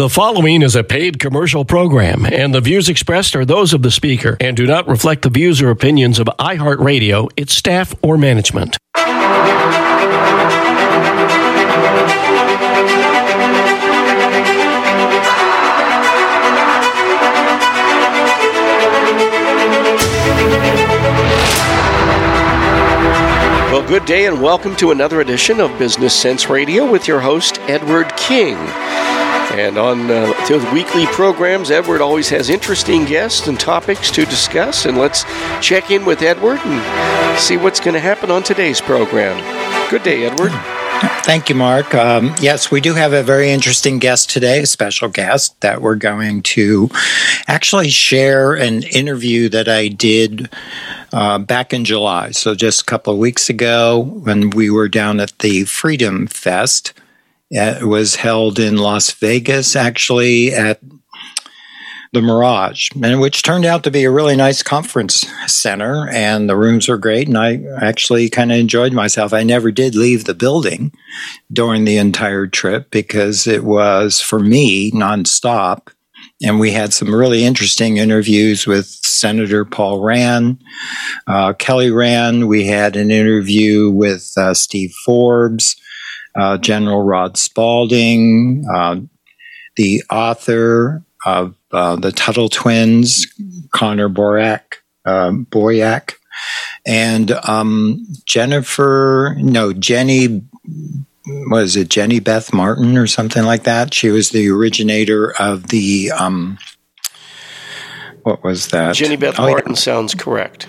The following is a paid commercial program, and the views expressed are those of the speaker and do not reflect the views or opinions of iHeartRadio, its staff, or management. Well, good day and welcome to another edition of Business Cents Radio with your host, Edward King. And on uh, the weekly programs, Edward always has interesting guests and topics to discuss. And let's check in with Edward and see what's going to happen on today's program. Good day, Edward. Thank you, Mark. Um, yes, we do have a very interesting guest today, a special guest that we're going to actually share an interview that I did uh, back in July. So, just a couple of weeks ago, when we were down at the Freedom Fest, it was held in Las Vegas, actually, at the Mirage, and which turned out to be a really nice conference center, and the rooms were great, and I actually kind of enjoyed myself. I never did leave the building during the entire trip because it was for me nonstop. And we had some really interesting interviews with Senator Paul Rand, uh, Kelly Rand. We had an interview with uh, Steve Forbes, uh, General Rod Spalding, uh, the author of uh, the Tuttle twins, Connor Boyack, um, Boyack, and um, Jennifer, no, Jenny was it Jenny Beth Martin or something like that? She was the originator of the um, what was that? Jenny Beth oh, Martin yeah. sounds correct.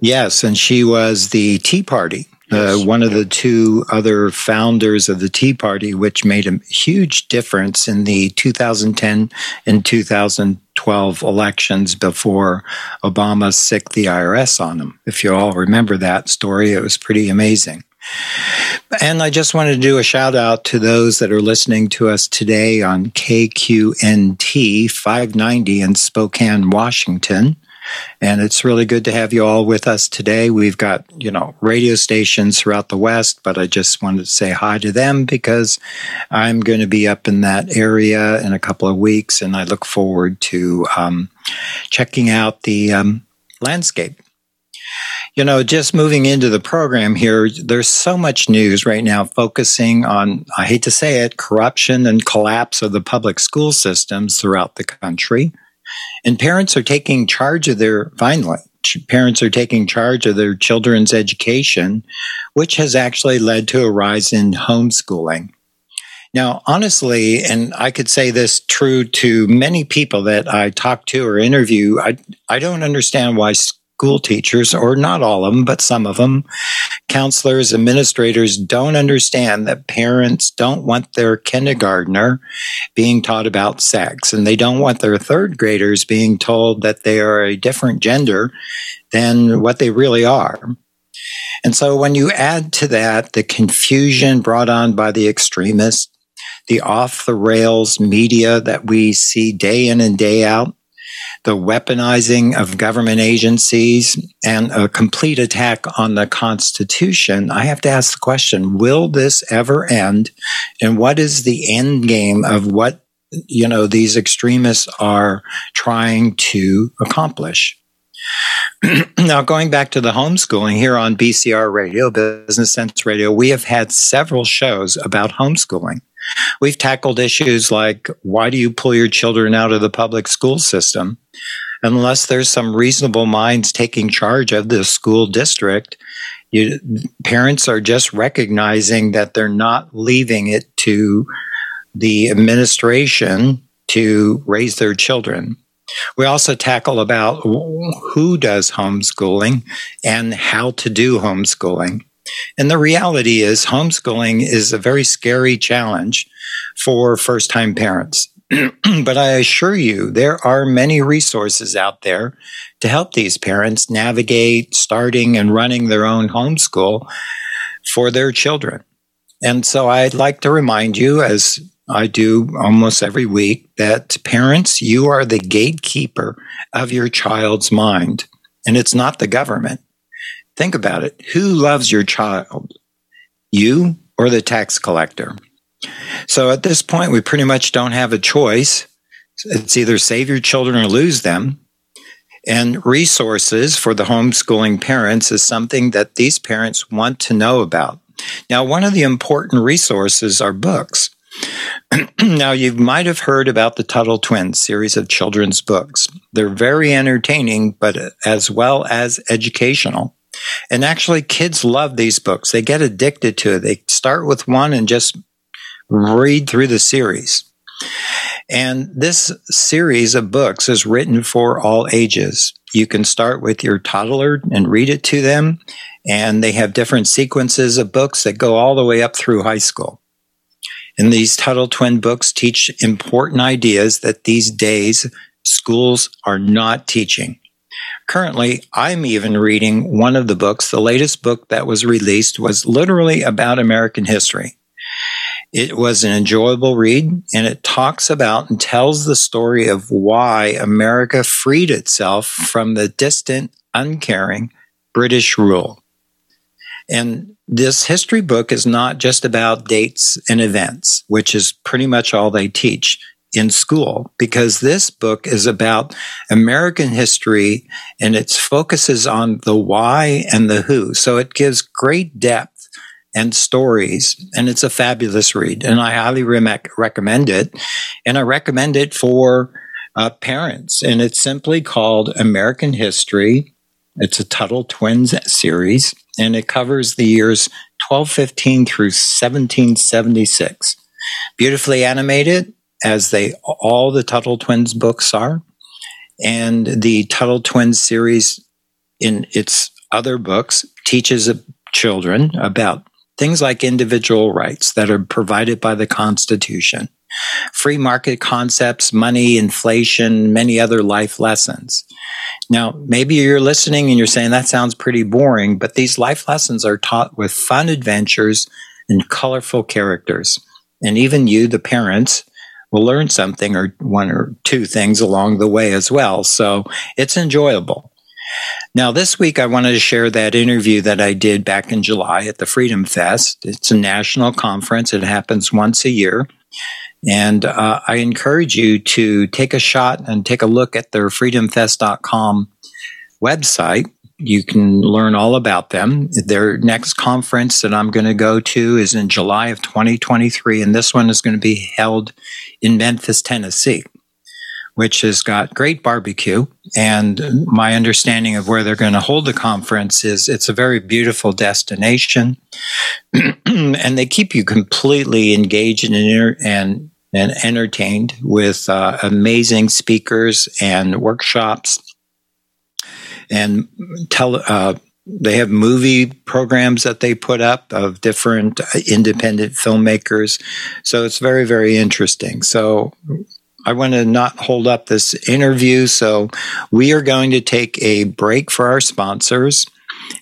Yes, and she was the Tea Party. Uh, one of the two other founders of the Tea Party, which made a huge difference in the 2010 and 2012 elections before Obama sicked the IRS on him. If you all remember that story, it was pretty amazing. And I just wanted to do a shout out to those that are listening to us today on KQNT 590 in Spokane, Washington. And it's really good to have you all with us today. We've got, you know, radio stations throughout the West, but I just wanted to say hi to them because I'm going to be up in that area in a couple of weeks and I look forward to um, checking out the um, landscape. You know, just moving into the program here, there's so much news right now focusing on, I hate to say it, corruption and collapse of the public school systems throughout the country. And parents are taking charge of their, finally, parents are taking charge of their children's education, which has actually led to a rise in homeschooling. Now, honestly, and I could say this true to many people that I talk to or interview, I, I don't understand why school teachers, or not all of them, but some of them, counselors, administrators don't understand that parents don't want their kindergartner being taught about sex, and they don't want their third graders being told that they are a different gender than what they really are. And so when you add to that the confusion brought on by the extremists, the off the rails media that we see day in and day out, the weaponizing of government agencies, and a complete attack on the Constitution, I have to ask the question will this ever end? And what is the end game of what you know these extremists are trying to accomplish? now, going back to the homeschooling here on BCR Radio, Business Cents Radio, we have had several shows about homeschooling. We've tackled issues like why do you pull your children out of the public school system? Unless there's some reasonable minds taking charge of the school district, you, parents are just recognizing that they're not leaving it to the administration to raise their children. We also tackle about who does homeschooling and how to do homeschooling. And the reality is, homeschooling is a very scary challenge for first time parents. but I assure you, there are many resources out there to help these parents navigate starting and running their own homeschool for their children. And so I'd like to remind you, as I do almost every week, that parents, you are the gatekeeper of your child's mind, and it's not the government. Think about it. Who loves your child? You or the tax collector? So at this point, we pretty much don't have a choice. It's either save your children or lose them. And resources for the homeschooling parents is something that these parents want to know about. Now, one of the important resources are books. now, you might have heard about the Tuttle Twins series of children's books. They're very entertaining, but as well as educational. And actually, kids love these books. They get addicted to it. They start with one and just read through the series. And this series of books is written for all ages. You can start with your toddler and read it to them, and they have different sequences of books that go all the way up through high school. And these Tuttle Twin books teach important ideas that these days schools are not teaching. Currently, I'm even reading one of the books. The latest book that was released was literally about American history. It was an enjoyable read, and it talks about and tells the story of why America freed itself from the distant, uncaring British rule. And this history book is not just about dates and events, which is pretty much all they teach in school, because this book is about American history and it focuses on the why and the who. So it gives great depth and stories. And it's a fabulous read. And I highly re- recommend it. And I recommend it for uh, parents. And it's simply called American History. It's a Tuttle Twins series, and it covers the years 1215 through 1776. Beautifully animated, as they all the Tuttle Twins books are. And the Tuttle Twins series in its other books teaches children about things like individual rights that are provided by the Constitution, free market concepts, money, inflation, many other life lessons. Now, maybe you're listening and you're saying that sounds pretty boring, but these life lessons are taught with fun adventures and colorful characters. And even you, the parents, will learn something or one or two things along the way as well. So it's enjoyable. Now, this week, I wanted to share that interview that I did back in July at the Freedom Fest. It's a national conference, it happens once a year. And uh, I encourage you to take a shot and take a look at their freedomfest.com website. You can learn all about them. Their next conference that I'm going to go to is in July of 2023, and this one is going to be held in Memphis, Tennessee which has got great barbecue. And my understanding of where they're going to hold the conference is it's a very beautiful destination. and they keep you completely engaged and, and, and entertained with uh, amazing speakers and workshops. And tell, uh, they have movie programs that they put up of different independent filmmakers. So it's very, very interesting. So I want to not hold up this interview. So we are going to take a break for our sponsors.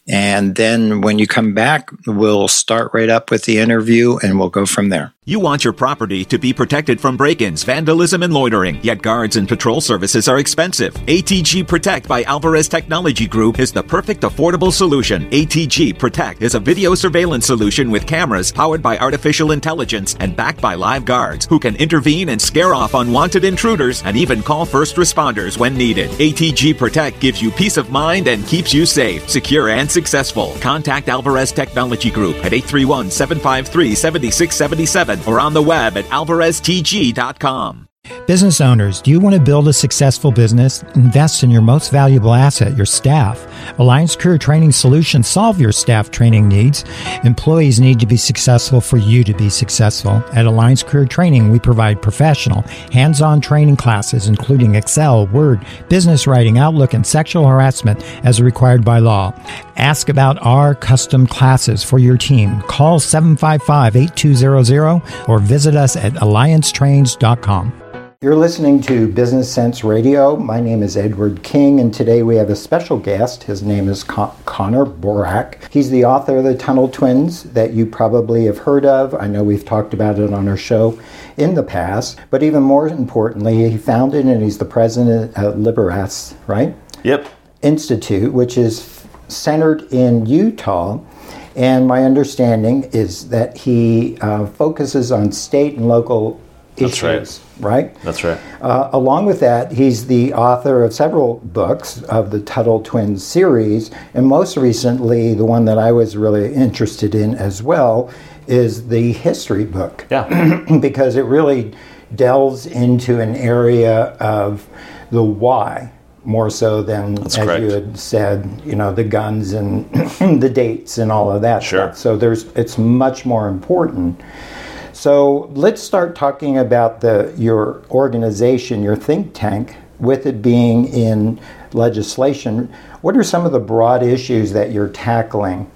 And then when you come back, we'll start right up with the interview and we'll go from there. You want your property to be protected from break-ins, vandalism, and loitering, yet guards and patrol services are expensive. ATG Protect by Alvarez Technology Group is the perfect affordable solution. ATG Protect is a video surveillance solution with cameras powered by artificial intelligence and backed by live guards who can intervene and scare off unwanted intruders and even call first responders when needed. ATG Protect gives you peace of mind and keeps you safe, secure, and successful. Contact Alvarez Technology Group at 831 753 7677 or on the web at alvareztg.com. Business owners, do you want to build a successful business? Invest in your most valuable asset, your staff. Alliance Career Training Solutions solve your staff training needs. Employees need to be successful for you to be successful. At Alliance Career Training, we provide professional, hands-on training classes including Excel, Word, business writing, Outlook, and sexual harassment as required by law. Ask about our custom classes for your team. Call 755-8200 or visit us at alliancetrains.com. You're listening to Business Cents Radio. My name is Edward King, and today we have a special guest. His name is Con- Connor Boyack. He's the author of The Tuttle Twins that you probably have heard of. I know we've talked about it on our show in the past, but even more importantly, he founded and he's the president of Libertas, right? Yep. Institute, which is centered in Utah And my understanding is that he uh, focuses on state and local That's right. Right? That's right. Uh, along with that, he's the author of several books of the Tuttle Twins series, and most recently, the one that I was really interested in as well is the history book. Yeah. because it really delves into an area of the why more so than That's as correct. you had said, you know, the guns and the dates and all of that Sure. stuff. So there's it's much more important. So let's start talking about the your organization, your think tank, with it being in legislation. What are some of the broad issues that you're tackling?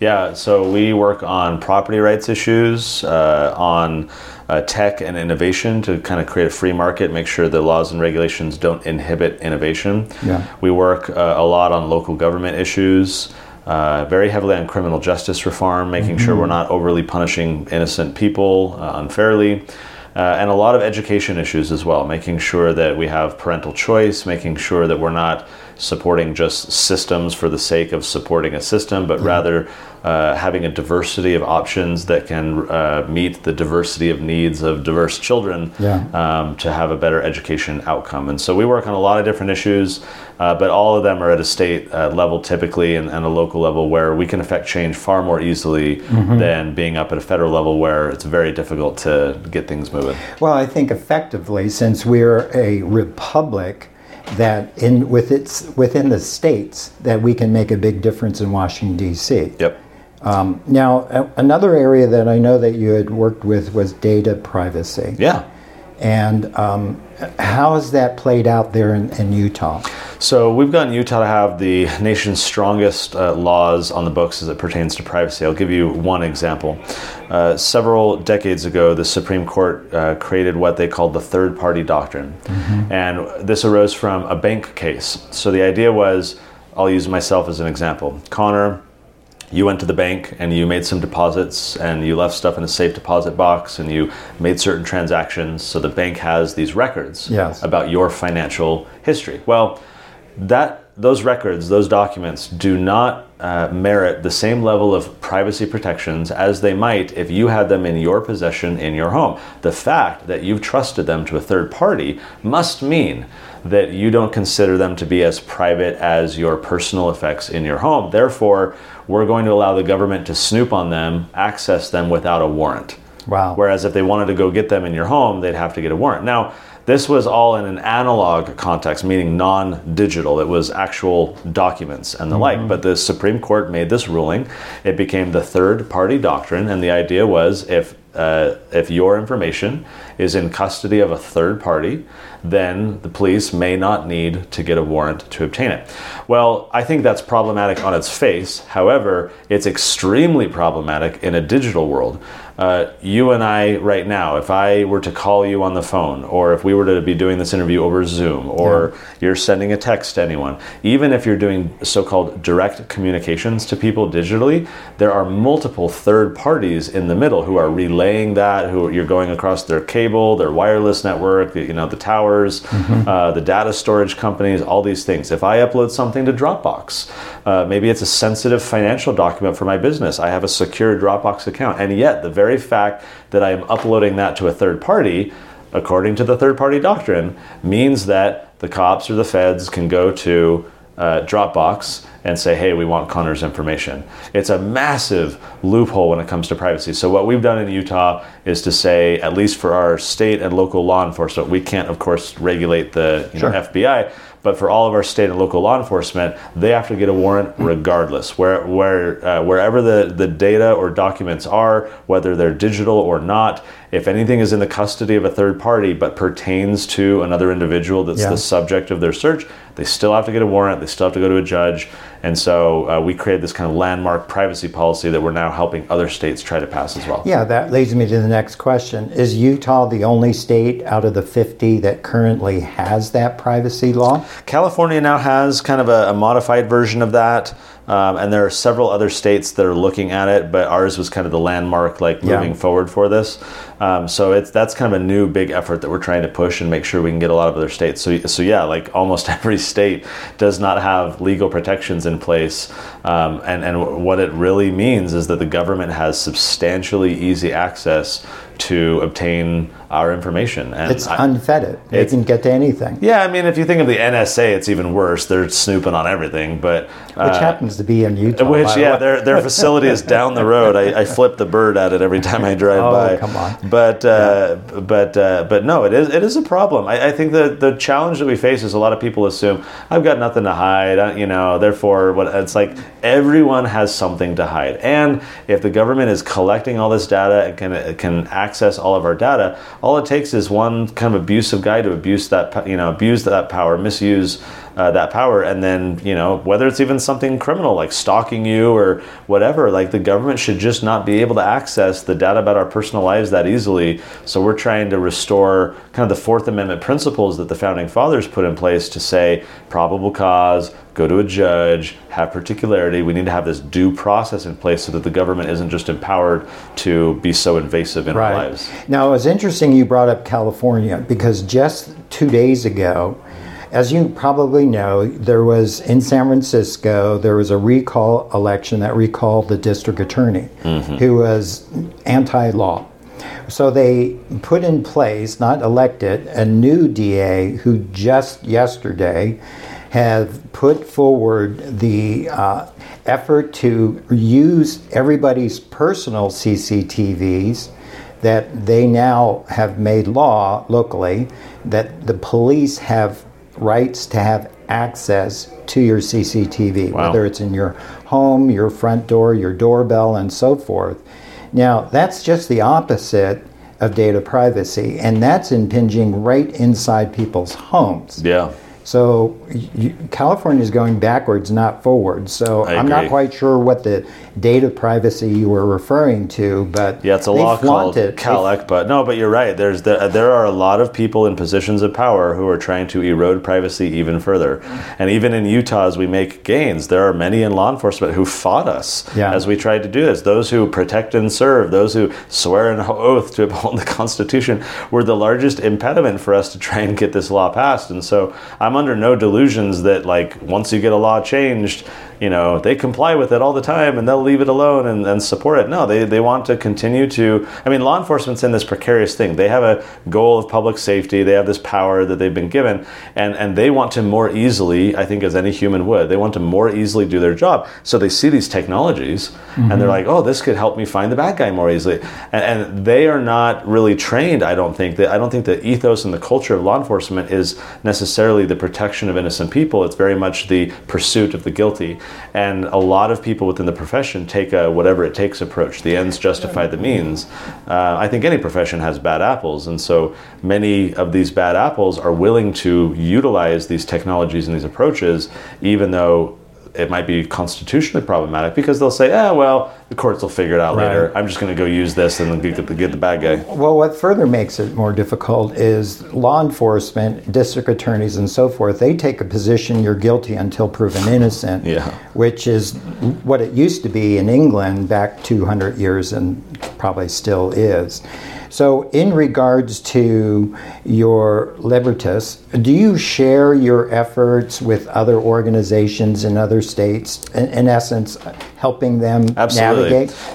Yeah, so we work on property rights issues, uh, on uh, tech and innovation to kind of create a free market, make sure the laws and regulations don't inhibit innovation. Yeah. We work uh, a lot on local government issues, uh, very heavily on criminal justice reform, making sure we're not overly punishing innocent people uh, unfairly. Uh, and a lot of education issues as well, making sure that we have parental choice, making sure that we're not supporting just systems for the sake of supporting a system, but rather uh, having a diversity of options that can uh, meet the diversity of needs of diverse children Yeah. um, to have a better education outcome. And so we work on a lot of different issues, uh, but all of them are at a state uh, level typically and, and a local level where we can affect change far more easily than being up at a federal level where it's very difficult to get things moving. Well, I think effectively, since we're a republic, that in with its within the states, that we can make a big difference in Washington D.C. Yep. Um, now, a- another area that I know that you had worked with was data privacy. Yeah. And um, how has that played out there in, in Utah? So we've gotten Utah to have the nation's strongest uh, laws on the books as it pertains to privacy. I'll give you one example. Uh, several decades ago, the Supreme Court uh, created what they called the third party doctrine. And this arose from a bank case. So the idea was I'll use myself as an example. Connor, you went to the bank and you made some deposits and you left stuff in a safe deposit box and you made certain transactions. So the bank has these records Yes. about your financial history. Well that those records those documents do not uh, merit the same level of privacy protections as they might if you had them in your possession in your home. The fact that you've trusted them to a third party must mean that you don't consider them to be as private as your personal effects in your home therefore we're going to allow the government to snoop on them access them without a warrant Wow. Whereas if they wanted to go get them in your home, they'd have to get a warrant. Now, this was all in an analog context, meaning non digital. It was actual documents and the like. Mm-hmm. But the Supreme Court made this ruling. It became the third party doctrine. And the idea was if, uh, if your information is in custody of a third party, then the police may not need to get a warrant to obtain it. Well, I think that's problematic on its face. However, it's extremely problematic in a digital world. Uh, you and I, right now, if I were to call you on the phone, or if we were to be doing this interview over Zoom, or you're sending a text to anyone, even if you're doing so called direct communications to people digitally, there are multiple third parties in the middle who are relaying that, who you're going across their cable, their wireless network, you know, the towers, uh, the data storage companies, all these things. If I upload something to Dropbox, uh, maybe it's a sensitive financial document for my business. I have a secure Dropbox account, and yet the very fact that I am uploading that to a third party, according to the third party doctrine, means that the cops or the feds can go to uh, Dropbox and say, hey, we want Connor's information. It's a massive loophole when it comes to privacy. So, what we've done in Utah is to say, at least for our state and local law enforcement, we can't, of course, regulate the you know, Sure. FBI, but for all of our state and local law enforcement, they have to get a warrant regardless. Where, where, uh, wherever the, the data or documents are, whether they're digital or not, if anything is in the custody of a third party but pertains to another individual that's Yeah. the subject of their search, they still have to get a warrant, they still have to go to a judge. And so uh, we created this kind of landmark privacy policy that we're now helping other states try to pass as well. Yeah, that leads me to the next question. Is Utah the only state out of the 50 that currently has that privacy law? California now has kind of a, a modified version of that, Um, and there are several other states that are looking at it, but ours was kind of the landmark, like Yeah. moving forward for this. Um, so it's that's kind of a new big effort that we're trying to push and make sure we can get a lot of other states. So so yeah, like almost every state does not have legal protections in place, um, and and what it really means is that the government has substantially easy access to obtain our information. And It's I- unfettered. They It's- can get to anything, yeah, I mean, if you think of the NSA, it's even worse. They're snooping on everything, but which uh, happens to be in Utah. which yeah, their their facility is down the road. I, I flip the bird at it every time I drive Oh, by. come on. But uh, but uh, but no, it is it is a problem. I, I think the the challenge that we face is a lot of people assume I've got nothing to hide. uh, You know, therefore, what it's like everyone has something to hide. And if the government is collecting all this data and can can access all of our data, all it takes is one kind of abusive guy to abuse that you know abuse that power, misuse uh, that power, and then you know whether it's even something criminal like stalking you or whatever. Like the government should just not be able to access the data about our personal lives that easily. So we're trying to restore kind of the Fourth Amendment principles that the founding fathers put in place to say probable cause, go to a judge, have particularity. We need to have this due process in place so that the government isn't just empowered to be so invasive in our lives. Now, it was interesting you brought up California because just two days ago, as you probably know, there was in San Francisco, there was a recall election that recalled the district attorney who was anti law. So they put in place, not elected, a new DA who just yesterday have put forward the uh, effort to use everybody's personal CCTVs that they now have made law locally that the police have rights to have access to your CCTV, Wow. whether it's in your home, your front door, your doorbell, and so forth. Now, that's just the opposite of data privacy, and that's impinging right inside people's homes. Yeah. So you, California is going backwards, not forward. So I I'm not quite sure what the data privacy you were referring to, but Yeah, it's a law called it. Cal ECPA. No, but you're right. There's there, there are a lot of people in positions of power who are trying to erode privacy even further. And even in Utah, as we make gains, there are many in law enforcement who fought us Yeah. as we tried to do this. Those who protect and serve, those who swear an oath to uphold the Constitution, were the largest impediment for us to try and get this law passed. And so I'm under no delusions that like once you get a law changed, you know, they comply with it all the time and they'll leave it alone and, and support it. No, they, they want to continue to. I mean, law enforcement's in this precarious thing. They have a goal of public safety, they have this power that they've been given, and, and they want to more easily, I think, as any human would, they want to more easily do their job. So they see these technologies and they're mm-hmm. like, oh, this could help me find the bad guy more easily. And, and they are not really trained, I don't think. That I don't think the ethos and the culture of law enforcement is necessarily the protection of innocent people. It's very much the pursuit of the guilty. And a lot of people within the profession take a whatever it takes approach. The ends justify the means. Uh, I think any profession has bad apples, and so many of these bad apples are willing to utilize these technologies and these approaches, even though it might be constitutionally problematic because they'll say, "Ah, well, the courts will figure it out Right. later. I'm just going to go use this and then get the, get the bad guy." Well, what further makes it more difficult is law enforcement, district attorneys, and so forth. They take a position you're guilty until proven innocent, Yeah. which is what it used to be in England back 200 years and probably still is. So, in regards to your Libertas, do you share your efforts with other organizations in other states? In, in essence, helping them Absolutely.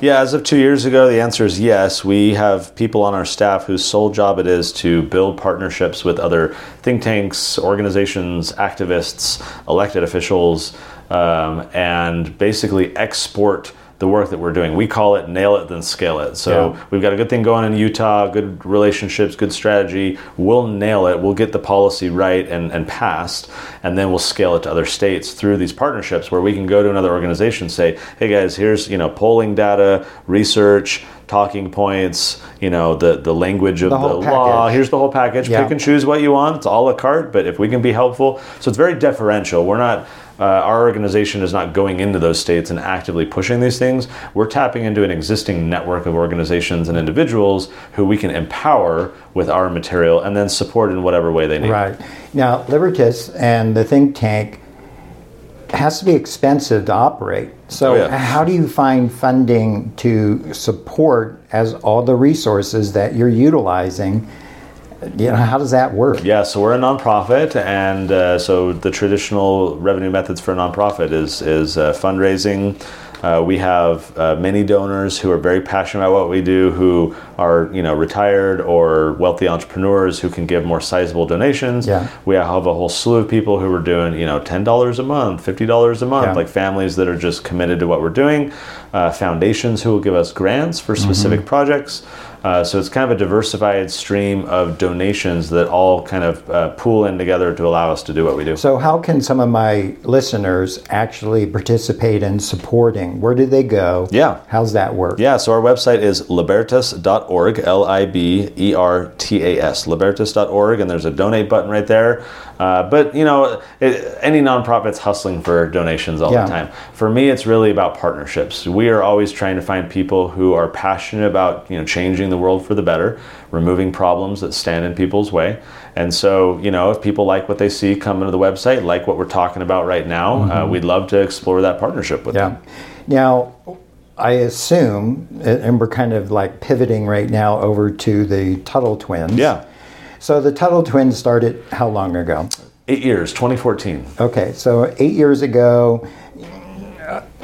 Yeah, as of two years ago, the answer is yes. We have people on our staff whose sole job it is to build partnerships with other think tanks, organizations, activists, elected officials, um, and basically export the work that we're doing. We call it nail it, then scale it. So Yeah. we've got a good thing going in Utah, good relationships, good strategy. We'll nail it. We'll get the policy right and, and passed, and then we'll scale it to other states through these partnerships where we can go to another organization and say, hey guys, here's you know polling data, research, talking points, you know, the, the language of The the, law. Here's the whole package. Yeah. Pick and choose what you want. It's a la carte, but if we can be helpful. So it's very deferential. We're not uh, our organization is not going into those states and actively pushing these things. We're tapping into an existing network of organizations and individuals who we can empower with our material and then support in whatever way they need. Right. Now, Libertas and the think tank has to be expensive to operate. So, Oh, yeah. how do you find funding to support as all the resources that you're utilizing? You know, how does that work? Yeah, so we're a nonprofit, and uh, so the traditional revenue methods for a nonprofit is is uh, fundraising. Uh, we have uh, many donors who are very passionate about what we do, who are you know retired or wealthy entrepreneurs who can give more sizable donations. Yeah. We have a whole slew of people who are doing you know ten dollars a month, fifty dollars a month, Yeah. like families that are just committed to what we're doing. Uh, foundations who will give us grants for specific projects. Uh, so it's kind of a diversified stream of donations that all kind of uh, pool in together to allow us to do what we do. So, how can some of my listeners actually participate in supporting? Where do they go? Yeah. How's that work? Yeah, so our website is libertas.org, L I B E R T A S, libertas.org, and there's a donate button right there. Uh, but, you know, it, any nonprofit's hustling for donations all Yeah. the time. For me, it's really about partnerships. We are always trying to find people who are passionate about, you know, changing the world for the better, removing problems that stand in people's way. And so, you know, if people like what they see coming to the website, like what we're talking about right now, uh, we'd love to explore that partnership with them. Now, I assume, and we're kind of like pivoting right now over to the Tuttle twins. Yeah. So the Tuttle twins started how long ago? Eight years, 2014. Okay, so eight years ago,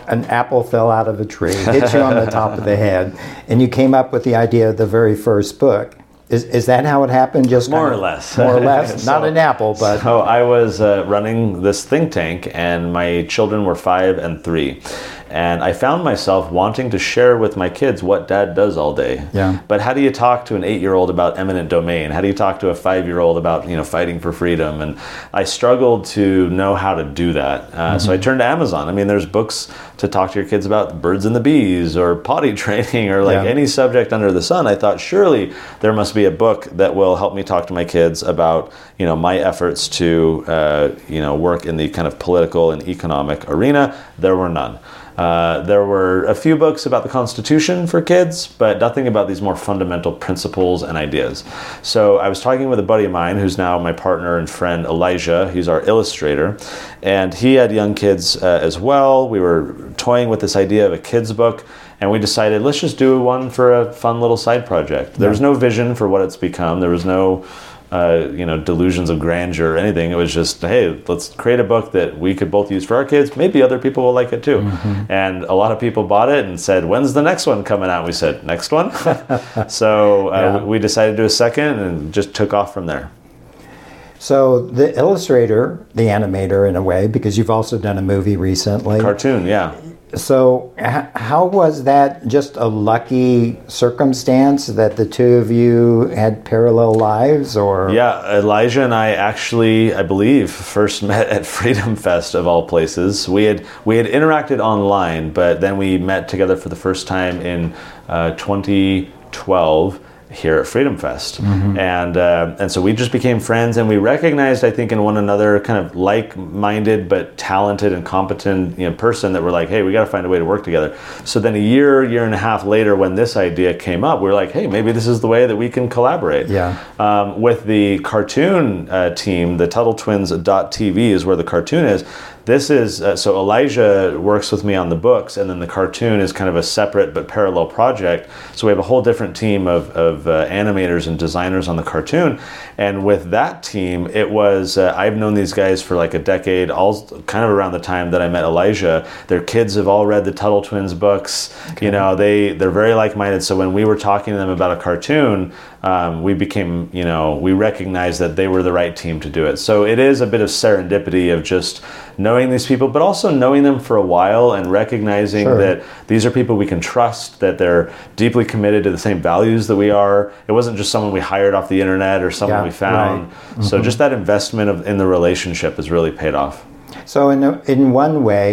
an apple fell out of a tree, hit you on the top of the head, and you came up with the idea of the very first book. Is, is that how it happened? Just More or of- less. More or less. Not an apple, but So I was uh, running this think tank, and my children were five and three. And I found myself wanting to share with my kids what dad does all day. Yeah. But how do you talk to an eight-year-old about eminent domain? How do you talk to a five-year-old about you know fighting for freedom? And I struggled to know how to do that. Uh, So I turned to Amazon. I mean, there's books to talk to your kids about birds and the bees, or potty training, or like Yeah. any subject under the sun. I thought surely there must be a book that will help me talk to my kids about you know my efforts to uh, you know work in the kind of political and economic arena. There were none. Uh, there were a few books about the Constitution for kids, but nothing about these more fundamental principles and ideas. So I was talking with a buddy of mine who's now my partner and friend, Elijah. He's our illustrator, and he had young kids uh, as well. We were toying with this idea of a kids book, and we decided let's just do one for a fun little side project. There was no vision for what it's become. There was no uh, you know delusions of grandeur or anything. It was just hey, let's create a book that we could both use for our kids. Maybe other people will like it too. And a lot of people bought it and said, "When's the next one coming out?" We said, "Next one." so uh, Yeah. we decided to do a second and just took off from there. so the illustrator, the animator in a way, because you've also done a movie recently. Cartoon, yeah. So, how was that just a lucky circumstance that the two of you had parallel lives, or Yeah, Elijah and I actually, I believe, first met at Freedom Fest of all places. We had we had interacted online, but then we met together for the first time in uh, 2012 here at Freedom Fest, and uh, and so we just became friends, and we recognized, I think, in one another, kind of like-minded but talented and competent you know, person that we're like, hey, we got to find a way to work together. So then a year, year and a half later, when this idea came up, we are like, hey, maybe this is the way that we can collaborate. Yeah. Um, with the cartoon uh, team, the Tuttle Twins.tv is where the cartoon is. This is uh, so Elijah works with me on the books, and then the cartoon is kind of a separate but parallel project. So we have a whole different team of, of uh, animators and designers on the cartoon. And with that team, it was uh, I've known these guys for like a decade, all kind of around the time that I met Elijah. Their kids have all read the Tuttle Twins books. You know, they they're very like-minded. So when we were talking to them about a cartoon, um, we became, you know, we recognized that they were the right team to do it. So it is a bit of serendipity of just knowing these people, but also knowing them for a while and recognizing Sure. that these are people we can trust, that they're deeply committed to the same values that we are. It wasn't just someone we hired off the internet or someone Yeah, we found. right. So just that investment of, in the relationship has really paid off. so? In in one way,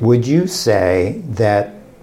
would you say that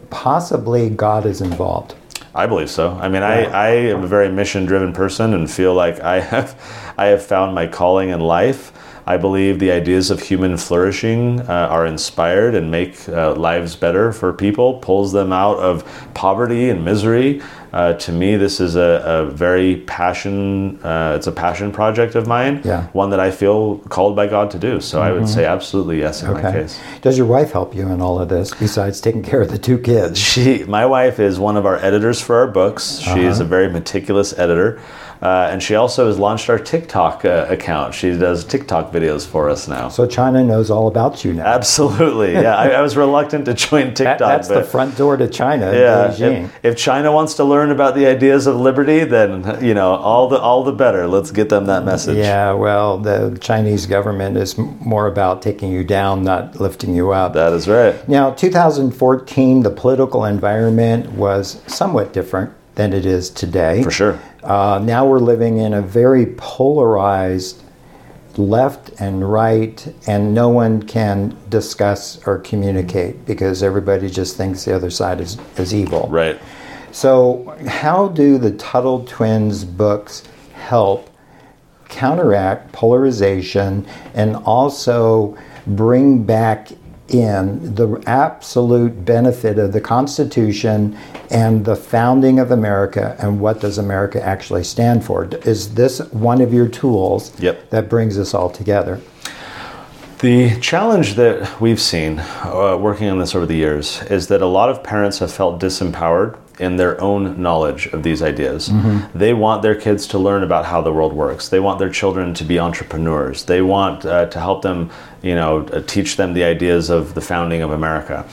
possibly God is involved? I believe so. I mean, I, I am a very mission driven person and feel like I have I have found my calling in life. I believe the ideas of human flourishing uh, are inspired and make uh, lives better for people, pulls them out of poverty and misery. Uh, to me, this is a, a very passion. Uh, it's a passion project of mine. Yeah. One that I feel called by God to do. So I would say absolutely yes in my case. Does your wife help you in all of this besides taking care of the two kids? She, my wife, is one of our editors for our books. She is a very meticulous editor, uh, and she also has launched our TikTok uh, account. She does TikTok videos for us now. So China knows all about you now. Absolutely, yeah. I, I was reluctant to join TikTok, That- that's the front door to China, yeah, Beijing. if, if China wants to learn about the ideas of liberty, then you know all the all the better. Let's get them that message. Yeah, well, the Chinese government is more about taking you down, not lifting you up. that is right. Now, 2014, the political environment was somewhat different than it is today. For sure. Uh, now we're living in a very polarized left and right, and no one can discuss or communicate because everybody just thinks the other side is, is evil. Right. So, how do the Tuttle Twins books help counteract polarization and also bring back in the absolute benefit of the Constitution and the founding of America and what does America actually stand for? Is this one of your tools Yep. that brings us all together? The challenge that we've seen uh, working on this over the years is that a lot of parents have felt disempowered in their own knowledge of these ideas. They want their kids to learn about how the world works. They want their children to be entrepreneurs. They want uh, to help them, you know, uh, teach them the ideas of the founding of America.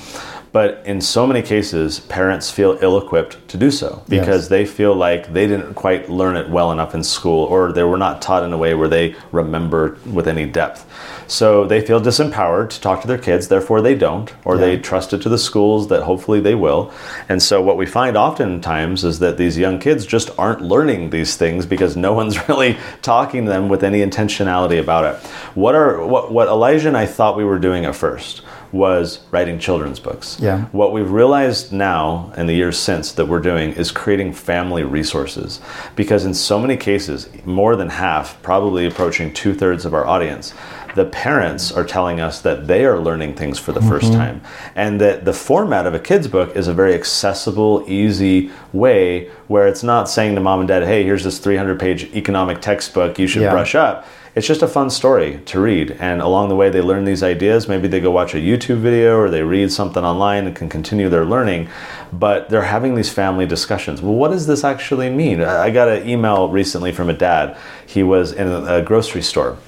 But in so many cases, parents feel ill equipped to do so because Yes. they feel like they didn't quite learn it well enough in school or they were not taught in a way where they remember with any depth. So they feel disempowered to talk to their kids, therefore they don't, or they trust it to the schools that hopefully they will. And so what we find oftentimes is that these young kids just aren't learning these things because no one's really talking to them with any intentionality about it. What are what, what Elijah and I thought we were doing at first was writing children's books. Yeah. What we've realized now in the years since that we're doing is creating family resources. Because in so many cases, more than half, probably approaching two thirds of our audience, the parents are telling us that they are learning things for the first mm-hmm. time. And that the format of a kid's book is a very accessible, easy way where it's not saying to mom and dad, hey, here's this 300 page economic textbook you should Yeah. brush up. It's just a fun story to read and along the way they learn these ideas. Maybe they go watch a youtube video or they read something online and can continue their learning but they're having these family discussions. Well what does this actually mean? I got an email recently from a dad. He was in a grocery store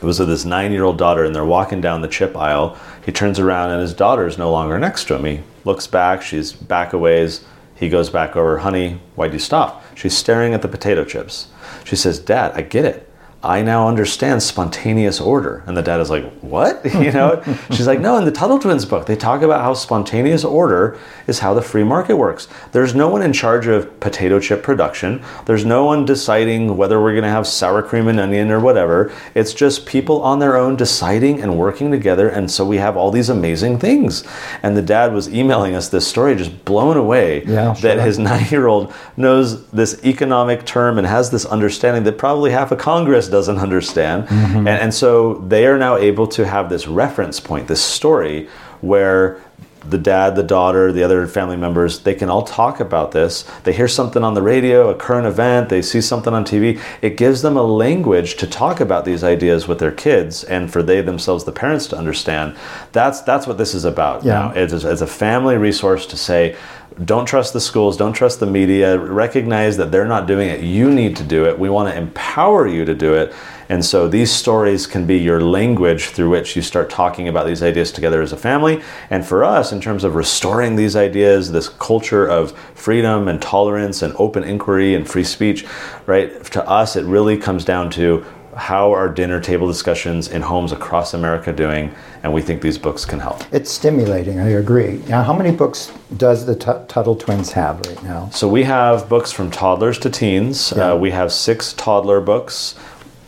it was with his nine-year-old daughter and they're walking down the chip aisle. He turns around and his daughter is no longer next to him. He looks back she's back a ways. He goes back over honey why'd you stop? She's staring at the potato chips. She says dad i get it I now understand spontaneous order. And the dad is like, What? You know? She's like, No, in the Tuttle Twins book, they talk about how spontaneous order is how the free market works. There's no one in charge of potato chip production. There's no one deciding whether we're going to have sour cream and onion or whatever. It's just people on their own deciding and working together. And so we have all these amazing things. And the dad was emailing us this story, just blown away Yeah, that sure. his nine year old knows this economic term and has this understanding that probably half of Congress doesn't understand. Mm-hmm. And, and so they are now able to have this reference point, this story where the dad, the daughter, the other family members, they can all talk about this. They hear something on the radio, a current event, they see something on TV. It gives them a language to talk about these ideas with their kids and for they themselves, the parents, to understand. That's that's what this is about Yeah. now. It's, it's a family resource to say, don't trust the schools, don't trust the media, recognize that they're not doing it. You need to do it. We want to empower you to do it. And so these stories can be your language through which you start talking about these ideas together as a family. And for us, in terms of restoring these ideas, this culture of freedom and tolerance and open inquiry and free speech, right? To us, it really comes down to how are dinner table discussions in homes across America doing? And we think these books can help. It's stimulating, I agree. Now, how many books does the Tut- Tuttle Twins have right now? So we have books from toddlers to teens. Yeah. Uh, we have six toddler books.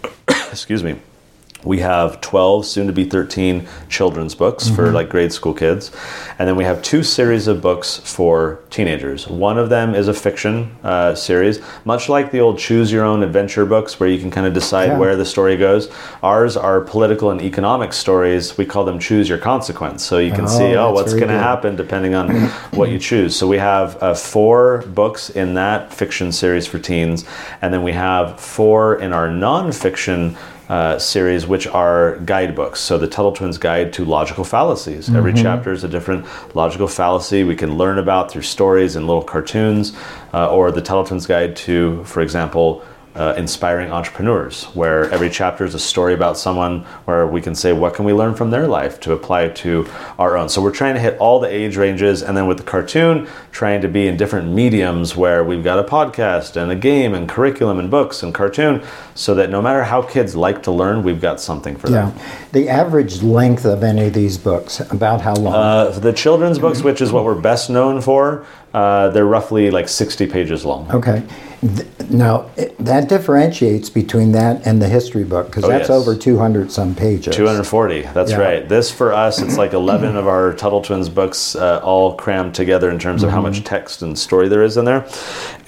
Excuse me. We have 12, soon to be 13 children's books mm-hmm. for like grade school kids. And then we have two series of books for teenagers. One of them is a fiction uh, series, much like the old choose your own adventure books where you can kind of decide yeah. where the story goes. Ours are political and economic stories. We call them choose your consequence. So you can oh, see, oh, what's going to happen depending on what you choose. So we have uh, four books in that fiction series for teens. And then we have four in our nonfiction uh, series, which are guidebooks. So, the Tuttle Twins Guide to Logical Fallacies. Mm-hmm. Every chapter is a different logical fallacy we can learn about through stories and little cartoons, uh, or the Tuttle Twins Guide to, for example, uh, inspiring entrepreneurs, where every chapter is a story about someone where we can say, what can we learn from their life to apply to our own? So we're trying to hit all the age ranges, and then with the cartoon, trying to be in different mediums where we've got a podcast and a game and curriculum and books and cartoon, so that no matter how kids like to learn, we've got something for them. Yeah. The average length of any of these books, about how long? Uh, the children's books, which is what we're best known for, uh, they're roughly like 60 pages long. Okay. Now, that differentiates between that and the history book because oh, that's yes. over 200 some pages. 240, that's yeah. right. This for us, it's like 11 of our Tuttle Twins books uh, all crammed together in terms of mm-hmm. how much text and story there is in there.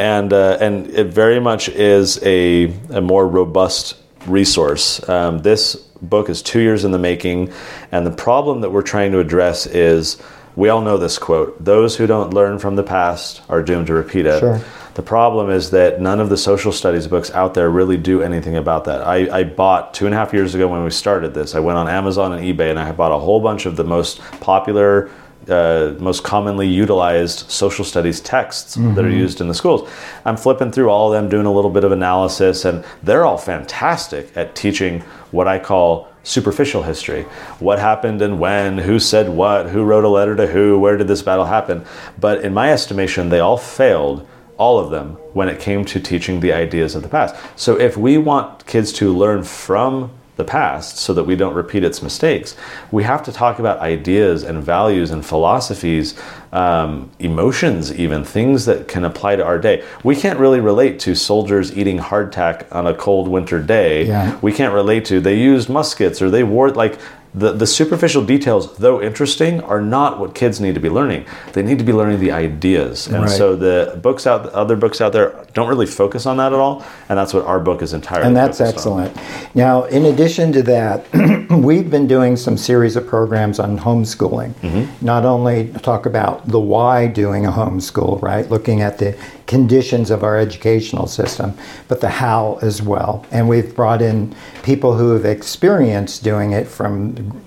And, uh, and it very much is a, a more robust resource. Um, this book is two years in the making, and the problem that we're trying to address is we all know this quote those who don't learn from the past are doomed to repeat it. Sure. The problem is that none of the social studies books out there really do anything about that. I, I, bought two and a half years ago when we started this, I went on Amazon and eBay and I bought a whole bunch of the most popular, uh, most commonly utilized social studies texts mm-hmm. that are mm-hmm. used in the schools. I'm flipping through all of them, doing a little bit of analysis, and they're all fantastic at teaching what I call superficial history. What happened and when, who said what, who wrote a letter to who, where did this battle happen. But in my estimation, they all failed, all of them, when it came to teaching the ideas of the past. So if we want kids to learn from the past so that we don't repeat its mistakes. We have to talk about ideas and values and philosophies, um, emotions, even things that can apply to our day. We can't really relate to soldiers eating hardtack on a cold winter day. Yeah. We can't relate to they used muskets or they wore like the, the superficial details, though interesting, are not what kids need to be learning. They need to be learning the ideas. And right. so the books out, other books out there don't really focus on that at all. And that's what our book is entirely. And that's excellent. On. Now, in addition to that, we've been doing some series of programs on homeschooling. Mm-hmm. Not only talk about the why doing a homeschool, right? Looking at the conditions of our educational system, but the how as well. And we've brought in people who have experienced doing it from,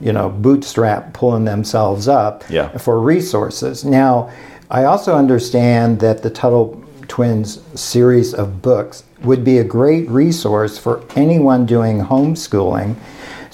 you know, bootstrap pulling themselves up yeah. for resources. Now, I also understand that the Tuttle Twins series of books would be a great resource for anyone doing homeschooling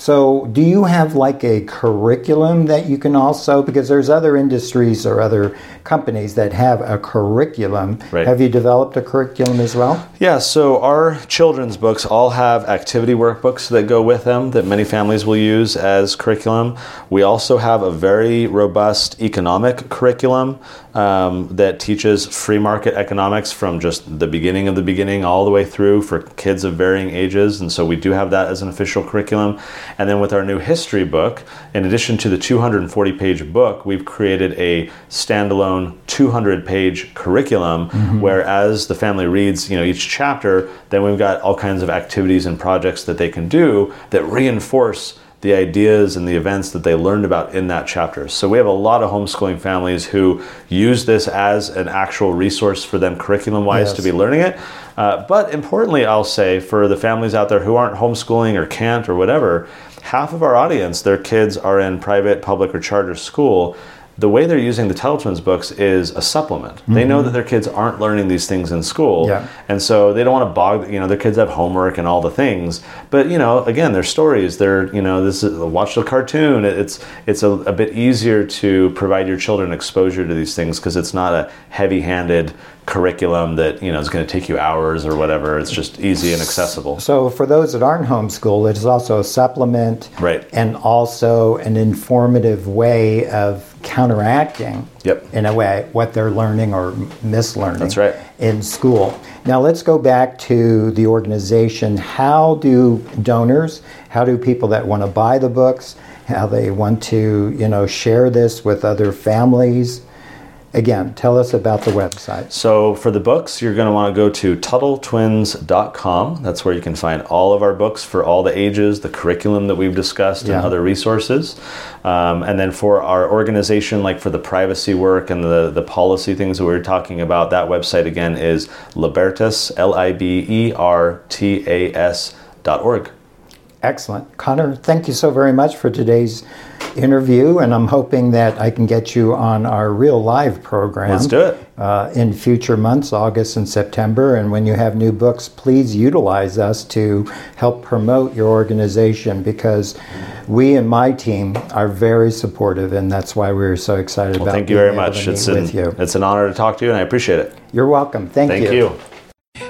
so, do you have like a curriculum that you can also, because there's other industries or other companies that have a curriculum. Right. Have you developed a curriculum as well? Yeah, so our children's books all have activity workbooks that go with them that many families will use as curriculum. We also have a very robust economic curriculum um, that teaches free market economics from just the beginning of the beginning all the way through for kids of varying ages. And so we do have that as an official curriculum. And then with our new history book, in addition to the 240 page book, we've created a standalone 200 page curriculum mm-hmm. where as the family reads you know each chapter then we've got all kinds of activities and projects that they can do that reinforce the ideas and the events that they learned about in that chapter. So we have a lot of homeschooling families who use this as an actual resource for them curriculum wise yes. to be learning it. Uh, but importantly, I'll say for the families out there who aren't homeschooling or can't or whatever, half of our audience, their kids are in private, public, or charter school the way they're using the Twins books is a supplement. Mm-hmm. They know mm-hmm. that their kids aren't learning these things in school, yeah. and so they don't want to bog. You know, their kids have homework and all the things, but you know, again, their stories. They're you know, this is watch the cartoon. It's it's a, a bit easier to provide your children exposure to these things because it's not a heavy-handed curriculum that you know is going to take you hours or whatever. It's just easy and accessible. So for those that aren't homeschooled, it is also a supplement, right, and also an informative way of counteracting Yep. in a way what they're learning or mislearning That's right. in school. Now let's go back to the organization. How do donors, how do people that want to buy the books, how they want to, you know, share this with other families? Again, tell us about the website. So for the books, you're going to want to go to TuttleTwins.com. That's where you can find all of our books for all the ages, the curriculum that we've discussed, Yeah. and other resources. Um, and then for our organization, like for the privacy work and the, the policy things that we were talking about, that website again is Libertas, L I B E R T A S dot org. Excellent. Connor, thank you so very much for today's interview, and I'm hoping that I can get you on our real live program. Let's do it. Uh, in future months, August and September. And when you have new books, please utilize us to help promote your organization because we and my team are very supportive, and that's why we're so excited about. Well, about thank you very much. It's an, you. it's an honor to talk to you, and I appreciate it. You're welcome. Thank, Thank you.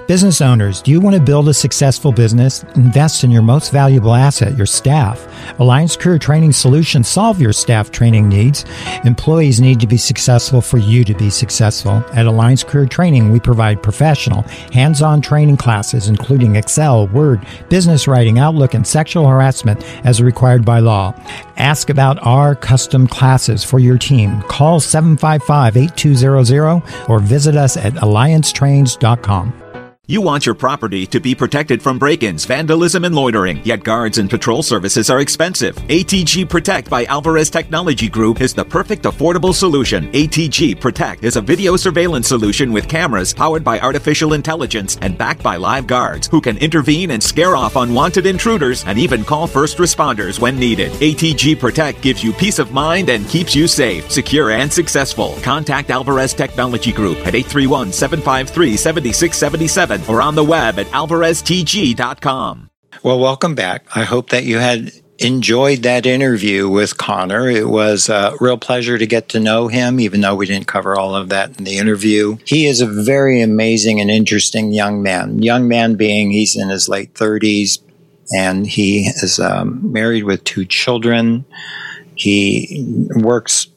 Business owners, do you want to build a successful business? Invest in your most valuable asset, your staff. Alliance Career Training Solutions solve your staff training needs. Employees need to be successful for you to be successful. At Alliance Career Training, we provide professional, hands-on training classes including Excel, Word, business writing, Outlook, and sexual harassment as required by law. Ask about our custom classes for your team. Call 755-8200 or visit us at alliancetrains.com. You want your property to be protected from break-ins, vandalism, and loitering, yet guards and patrol services are expensive. ATG Protect by Alvarez Technology Group is the perfect affordable solution. ATG Protect is a video surveillance solution with cameras powered by artificial intelligence and backed by live guards who can intervene and scare off unwanted intruders and even call first responders when needed. ATG Protect gives you peace of mind and keeps you safe, secure, and successful. Contact Alvarez Technology Group at 831 753 7677 or on the web at alvareztg.com. Well, welcome back. I hope that you had enjoyed that interview with Connor. It was a real pleasure to get to know him, even though we didn't cover all of that in the interview. He is a very amazing and interesting young man. Young man being he's in his late 30s and he is um, married with two children. He works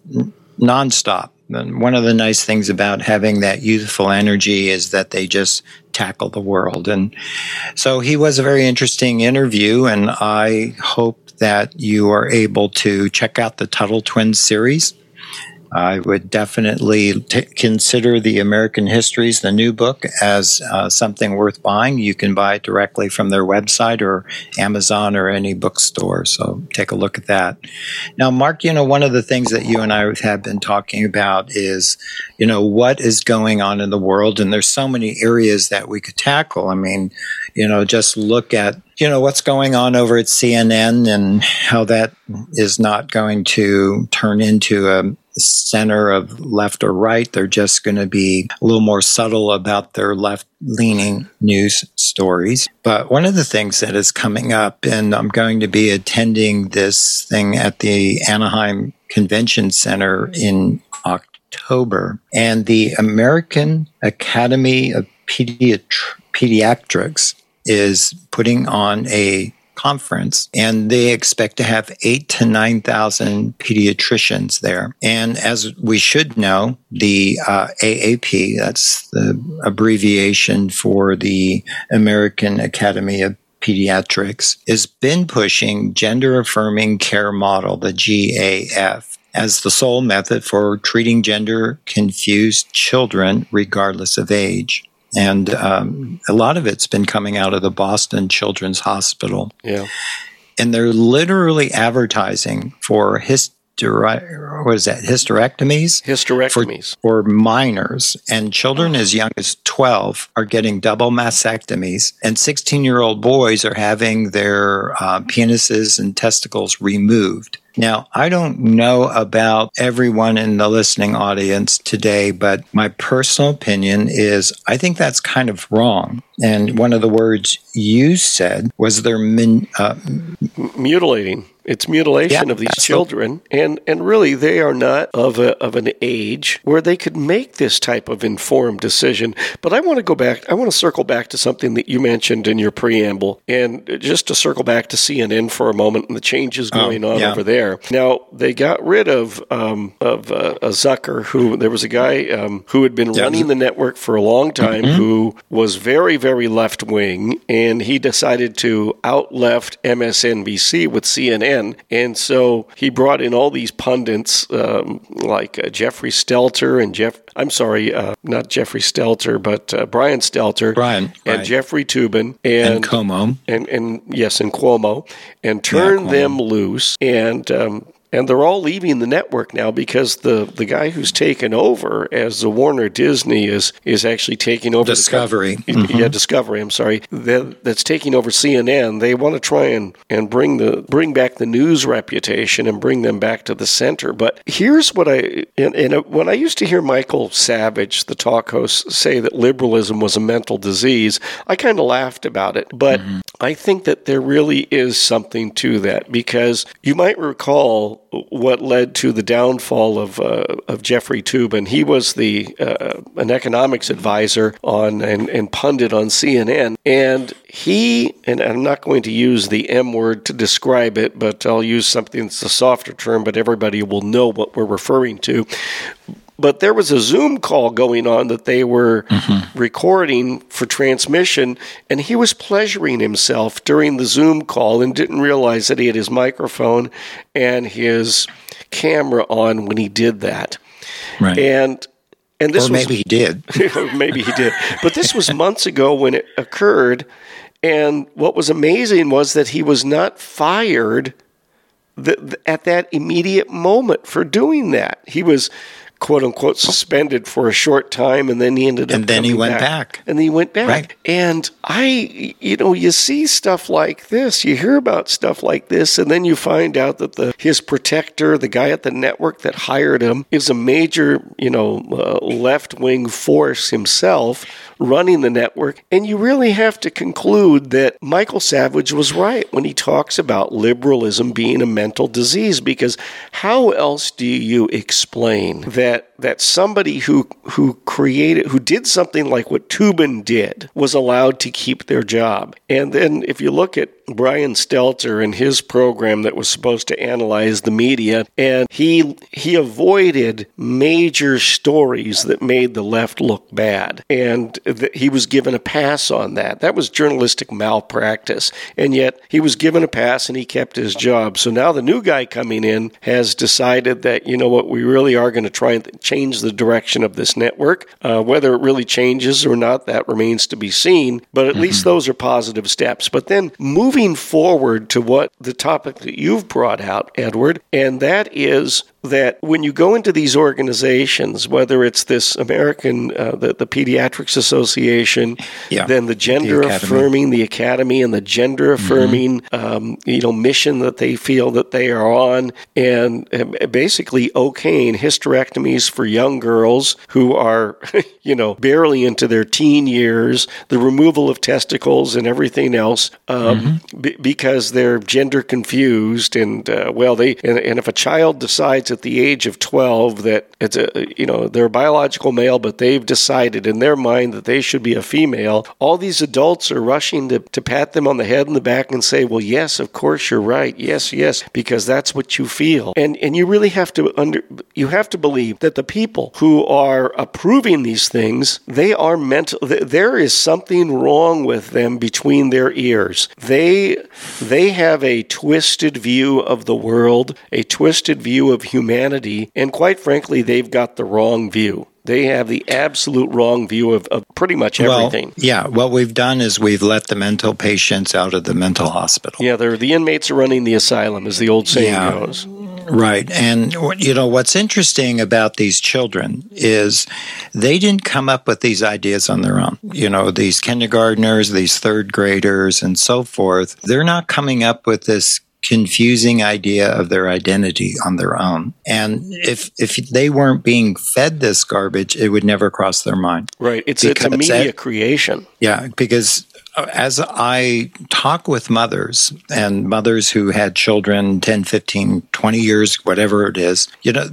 nonstop. And one of the nice things about having that youthful energy is that they just tackle the world. And so he was a very interesting interview, and I hope that you are able to check out the Tuttle Twins series. I would definitely t- consider the American Histories, the new book, as uh, something worth buying. You can buy it directly from their website or Amazon or any bookstore. So take a look at that. Now, Mark, you know, one of the things that you and I have been talking about is, you know, what is going on in the world. And there's so many areas that we could tackle. I mean, you know, just look at, you know, what's going on over at CNN and how that is not going to turn into a center of left or right. They're just going to be a little more subtle about their left leaning news stories. But one of the things that is coming up, and I'm going to be attending this thing at the Anaheim Convention Center in October, and the American Academy of Pediatri- Pediatrics is putting on a conference and they expect to have eight to 9,000 pediatricians there. And as we should know, the uh, AAP, that's the abbreviation for the American Academy of Pediatrics, has been pushing gender affirming care model, the GAF, as the sole method for treating gender confused children regardless of age. And um, a lot of it's been coming out of the Boston Children's Hospital. Yeah. And they're literally advertising for hyster- what is that, hysterectomies? Hysterectomies. For, for minors. And children as young as 12 are getting double mastectomies. And 16 year old boys are having their uh, penises and testicles removed. Now, I don't know about everyone in the listening audience today, but my personal opinion is I think that's kind of wrong. And one of the words you said was they're min, uh, mutilating. It's mutilation Yeah, of these children, and and really they are not of a, of an age where they could make this type of informed decision. But I want to go back. I want to circle back to something that you mentioned in your preamble, and just to circle back to CNN for a moment and the changes going on yeah. over there. Now they got rid of um, of uh, a Zucker, who there was a guy um, who had been running the network for a long time, who was very very left wing, and he decided to out left MSNBC with CNN, and so he brought in all these pundits um, like uh, Jeffrey Stelter and Jeff. I'm sorry, uh, not Jeffrey Stelter, but uh, Brian Stelter, Brian, and right. Jeffrey Toobin, and and Cuomo. and, and yes, and Cuomo, and turn Cuomo. them loose, and um, and they're all leaving the network now because the the guy who's taken over as the Warner Disney is is actually taking over the co- Discovery. Mm-hmm. yeah, Discovery. I'm sorry, that, that's taking over CNN. They want to try and, and bring the bring back the news reputation and bring them back to the center. But here's what I and, and uh, when I used to hear Michael Savage, the talk host, say that liberalism was a mental disease, I kind of laughed about it. But mm-hmm. I think that there really is something to that because you might recall what led to the downfall of uh, of Jeffrey Toobin. He was the uh, an economics advisor on and, and pundit on CNN, and he and I'm not going to use the M word to describe it, but I'll use something that's a softer term, but everybody will know what we're referring to. But there was a Zoom call going on that they were mm-hmm. recording for transmission, and he was pleasuring himself during the Zoom call and didn't realize that he had his microphone and his camera on when he did that. Right. And and this or was maybe he did. Maybe he did. But this was months ago when it occurred. And what was amazing was that he was not fired th- th- at that immediate moment for doing that. He was quote unquote suspended for a short time and then he ended up And then he went back. and then he went back Right. and i you know you see stuff like this you hear about stuff like this and then you find out that the his protector the guy at the network that hired him is a major you know uh, left-wing force himself running the network and you really have to conclude that michael savage was right when he talks about liberalism being a mental disease because how else do you explain that that somebody who who created who did something like what Toobin did was allowed to keep their job. And then if you look at Brian Stelter and his program that was supposed to analyze the media and he he avoided major stories that made the left look bad and th- he was given a pass on that. That was journalistic malpractice. And yet he was given a pass and he kept his job. So now the new guy coming in has decided that you know what we really are going to try and change the direction of this network. Uh, whether it really changes or not, that remains to be seen. But at least those are positive steps. But then moving forward to what the topic that you've brought out, Edward, and that is that when you go into these organizations, whether it's this American, uh, the, the Pediatrics Association, Yeah. then the gender Academy. affirming, the academy, and the gender affirming, um, you know, mission that they feel that they are on, and basically okaying hysterectomies for young girls who are, you know, barely into their teen years, the removal of testicles and everything else, um, be- because they're gender confused, and uh, well, they and, and if a child decides at the age of twelve that it's a, you know, they're a biological male, but they've decided in their mind that they should be a female, all these adults are rushing to, to pat them on the head and the back and say, well, yes, of course you're right. Yes, yes, because that's what you feel. And, and you really have to under, you have to believe that the people who are approving these things, they are mental, th- there is something wrong with them between their ears. They, they have a twisted view of the world, a twisted view of humanity, and quite frankly, they've got the wrong view. They have the absolute wrong view of, of pretty much everything. Well, yeah, what we've done is we've let the mental patients out of the mental hospital. yeah, they're the inmates are running the asylum, as the old saying Yeah. goes. Right. And, you know, what's interesting about these children is they didn't come up with these ideas on their own. You know, these kindergartners, these third graders, and so forth, they're not coming up with this confusing idea of their identity on their own. And if if they weren't being fed this garbage, it would never cross their mind. Right. It's it's a media that- creation. Yeah, because as I talk with mothers and mothers who had children 10, 15, 20 years, whatever it is, you know,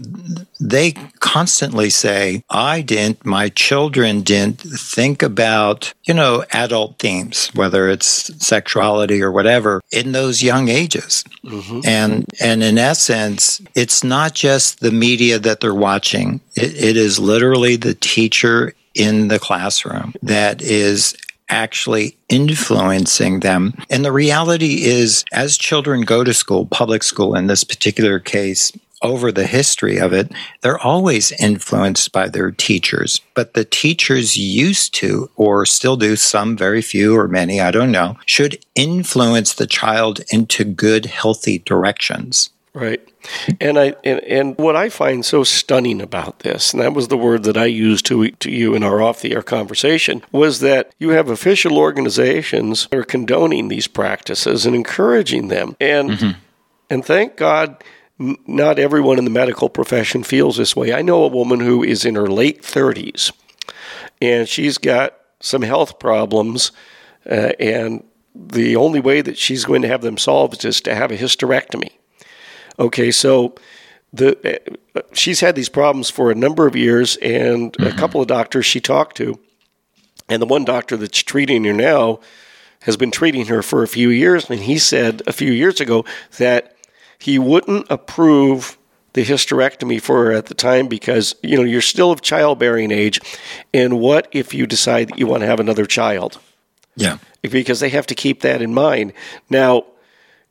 they constantly say, I didn't, my children didn't think about, you know, adult themes, whether it's sexuality or whatever, in those young ages. Mm-hmm. And, and in essence, it's not just the media that they're watching. it, it is literally the teacher in the classroom that is actually influencing them. And the reality is, as children go to school, public school in this particular case, over the history of it, they're always influenced by their teachers. But the teachers used to, or still do, some very few or many, I don't know, should influence the child into good, healthy directions. Right. And I and, and what I find so stunning about this, and that was the word that I used to to you in our off the air conversation, was that you have official organizations that are condoning these practices and encouraging them. And mm-hmm. and thank God not everyone in the medical profession feels this way. I know a woman who is in her late 30s and she's got some health problems uh, and the only way that she's going to have them solved is to have a hysterectomy. Okay, so the uh, she's had these problems for a number of years, and mm-hmm. a couple of doctors she talked to, and the one doctor that's treating her now has been treating her for a few years, and he said a few years ago that he wouldn't approve the hysterectomy for her at the time because you know you're still of childbearing age, and what if you decide that you want to have another child? Yeah, because they have to keep that in mind now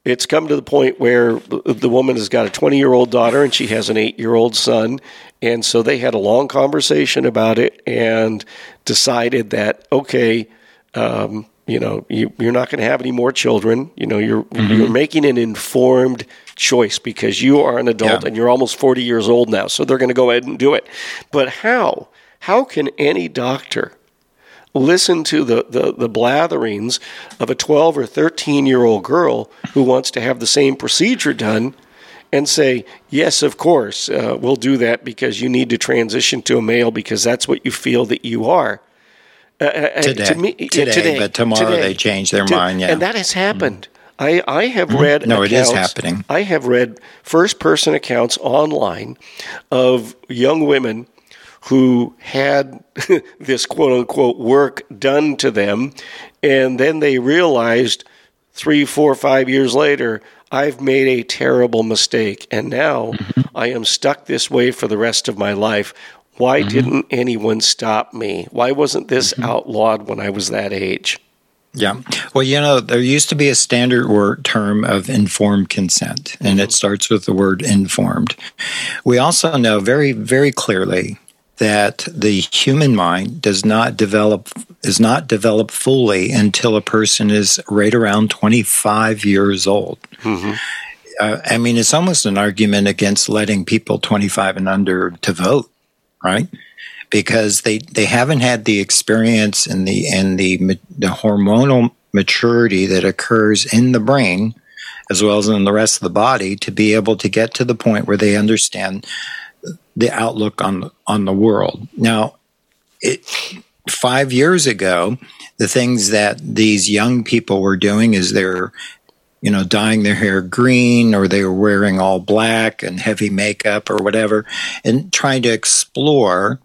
it's come to the point where the woman has got a 20 year old daughter and she has an eight year old son. And so they had a long conversation about it and decided that, okay, um, you know, you, are not going to have any more children. You know, you're mm-hmm. you're making an informed choice because you are an adult yeah. and you're almost 40 years old now. So they're going to go ahead and do it. But how? How can any doctor listen to the, the, the blatherings of a 12 or 13 year old girl who wants to have the same procedure done and say, yes, of course, uh, we'll do that because you need to transition to a male because that's what you feel that you are. Uh, uh, uh today, to me, today, today, but tomorrow today, they change their to, mind. Yeah, and that has happened. I, I have mm-hmm. read no, accounts, it is happening. I have read first person accounts online of young women who had this quote unquote work done to them, and then they realized three, four, five years later, I've made a terrible mistake, and now mm-hmm. I am stuck this way for the rest of my life. Why mm-hmm. didn't anyone stop me? Why wasn't this mm-hmm. outlawed when I was that age? Yeah. Well, you know, there used to be a standard word term of informed consent, and it mm-hmm. starts with the word informed. We also know very, very clearly that the human mind does not develop is not developed fully until a person is right around 25 years old. Mm-hmm. Uh, I mean, it's almost an argument against letting people 25 and under to vote, right? Because they, they haven't had the experience and the and the the hormonal maturity that occurs in the brain as well as in the rest of the body to be able to get to the point where they understand the outlook on on the world. Now, it, five years ago, the things that these young people were doing is they're you know dyeing their hair green or they were wearing all black and heavy makeup or whatever and trying to explore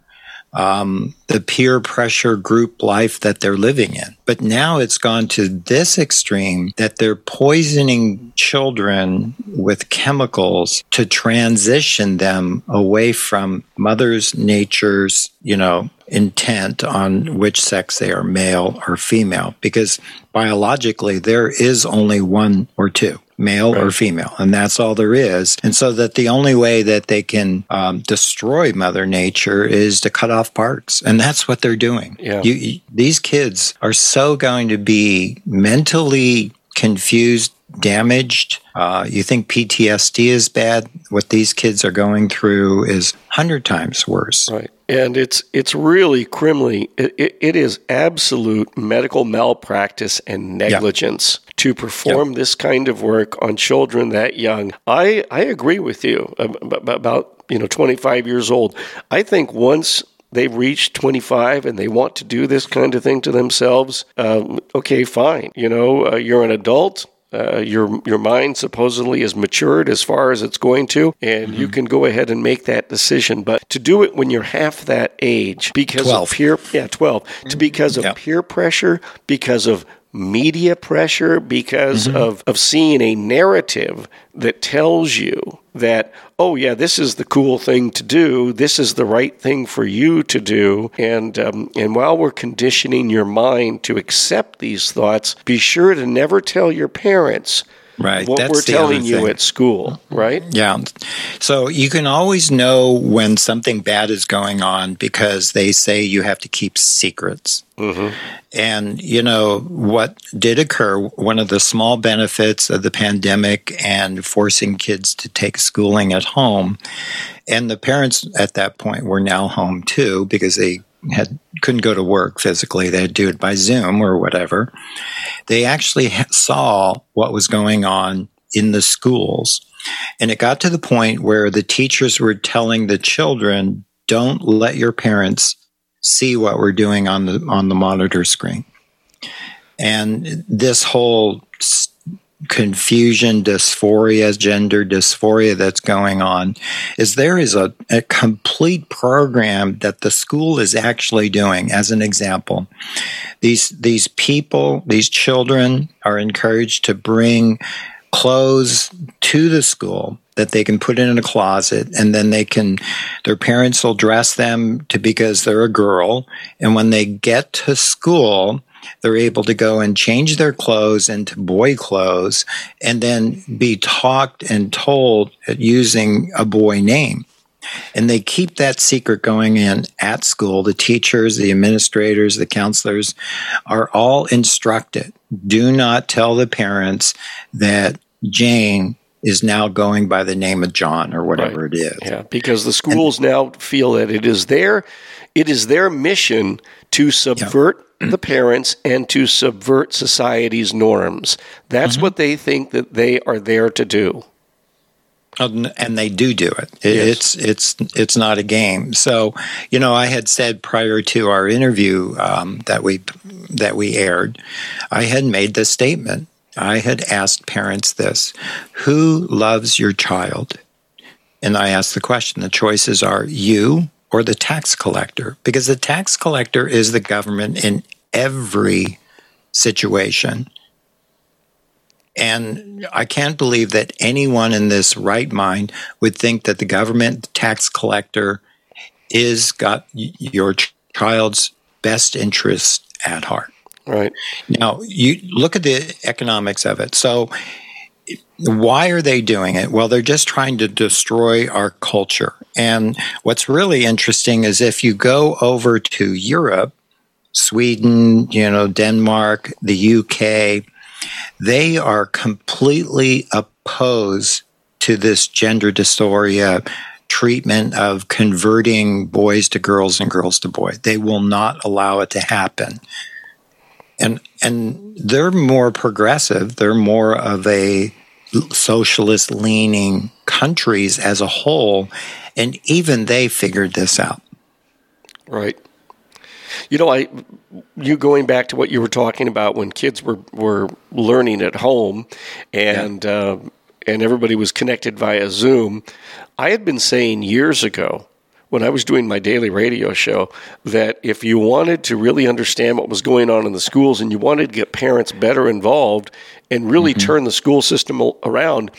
um, the peer pressure group life that they're living in. But now it's gone to this extreme that they're poisoning children with chemicals to transition them away from mother's nature's, you know, intent on which sex they are, male or female, because biologically there is only one or two male right. or female, and that's all there is. And so that the only way that they can um, destroy Mother Nature is to cut off parts, and that's what they're doing. Yeah. You, you, these kids are so going to be mentally confused, damaged. Uh, you think PTSD is bad? What these kids are going through is hundred times worse. Right, and it's it's really criminally. It, it, it is absolute medical malpractice and negligence. Yeah to perform yep. this kind of work on children that young. I, I agree with you about, you know 25 years old. I think once they've reached 25 and they want to do this kind of thing to themselves, um, okay, fine. You know, uh, you're an adult. Uh, your your mind supposedly is matured as far as it's going to, and mm-hmm. you can go ahead and make that decision. But to do it when you're half that age, because 12. of peer yeah twelve, to because of peer pressure, because of media pressure because mm-hmm. of, of seeing a narrative that tells you that, oh, yeah, this is the cool thing to do. This is the right thing for you to do. And, um, and while we're conditioning your mind to accept these thoughts, be sure to never tell your parents right. what That's we're telling you at school, right? Yeah. So you can always know when something bad is going on because they say you have to keep secrets. Mm-hmm. And, you know, what did occur, one of the small benefits of the pandemic and forcing kids to take schooling at home, and the parents at that point were now home too because they had couldn't go to work physically. They'd do it by zoom or whatever. They actually saw what was going on in the schools. And it got to the point where the teachers were telling the children don't let your parents see what we're doing on the on the monitor screen. And this whole confusion, dysphoria, gender dysphoria that's going on is there is a, a complete program that the school is actually doing. As an example, these these people, these children are encouraged to bring clothes to the school that they can put in a closet and then they can their parents will dress them to because they're a girl and when they get to school they're able to go and change their clothes into boy clothes and then be talked and told using a boy name. And they keep that secret going in at school. The teachers, the administrators, the counselors are all instructed do not tell the parents that Jane is now going by the name of John or whatever right. it is. Yeah, because the schools and, now feel that it is their it is their mission to subvert the parents and to subvert society's norms. That's mm-hmm. what they think that they are there to do. And they do do it. It's it's it's not a game. So, you know, I had said prior to our interview um, that we that we aired, I had made this statement. I had asked parents this: Who loves your child? And I asked the question. The choices are you, or the tax collector, because the tax collector is the government in every situation. And I can't believe that anyone in this right mind would think that the government the tax collector is got your child's best interest at heart. Right. Now, you look at the economics of it. So, why are they doing it? Well, they're just trying to destroy our culture. And what's really interesting is if you go over to Europe, Sweden, you know, Denmark, the UK, they are completely opposed to this gender dysphoria treatment of converting boys to girls and girls to boys. They will not allow it to happen. And and they're more progressive. They're more of a socialist leaning countries as a whole and even they figured this out. Right. You know, I you going back to what you were talking about when kids were were learning at home, and yeah. uh, and everybody was connected via Zoom. I had been saying years ago when I was doing my daily radio show that if you wanted to really understand what was going on in the schools and you wanted to get parents better involved and really mm-hmm. turn the school system around,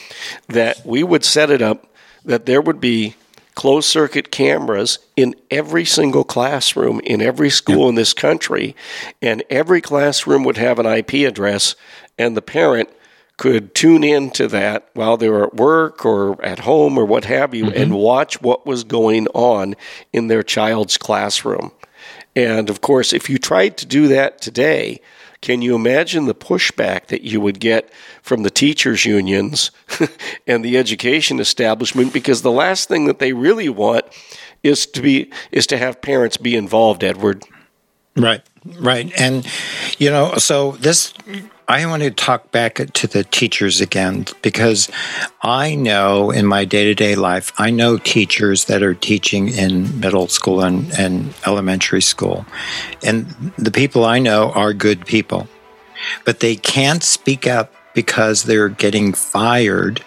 that we would set it up that there would be closed circuit cameras in every single classroom in every school in this country, and every classroom would have an IP address, and the parent could tune in to that while they were at work or at home or what have you mm-hmm. and watch what was going on in their child's classroom. And of course, if you tried to do that today, can you imagine the pushback that you would get from the teachers' unions and the education establishment? Because the last thing that they really want is to be is to have parents be involved. Edward, right, right, and you know, so this I want to talk back to the teachers again because I know in my day to day life, I know teachers that are teaching in middle school and, and elementary school. And the people I know are good people, but they can't speak up because they're getting fired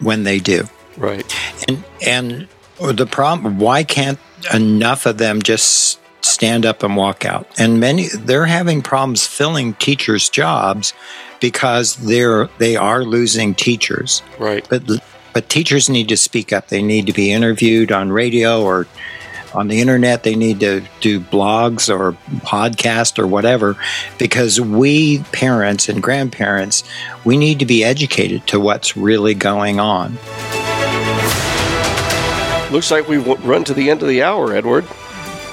when they do. Right. And, and the problem, why can't enough of them just stand up and walk out. And many they're having problems filling teachers' jobs because they're they are losing teachers. Right. But but teachers need to speak up. They need to be interviewed on radio or on the internet. They need to do blogs or podcast or whatever because we parents and grandparents we need to be educated to what's really going on. Looks like we've run to the end of the hour, Edward.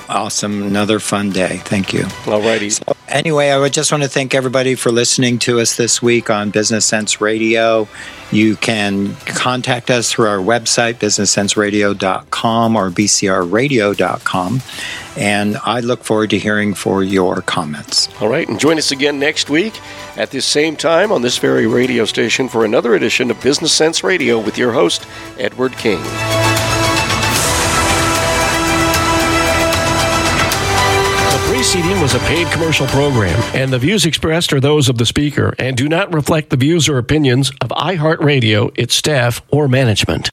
Awesome. Another fun day. Thank you. All righty. So, anyway, I would just want to thank everybody for listening to us this week on Business Cents Radio. You can contact us through our website, businesscentsradio.com or bcrradio.com. And I look forward to hearing for your comments. All right. And join us again next week at this same time on this very radio station for another edition of Business Cents Radio with your host, Edward King. Preceding was a paid commercial program, and the views expressed are those of the speaker and do not reflect the views or opinions of iHeartRadio, its staff, or management.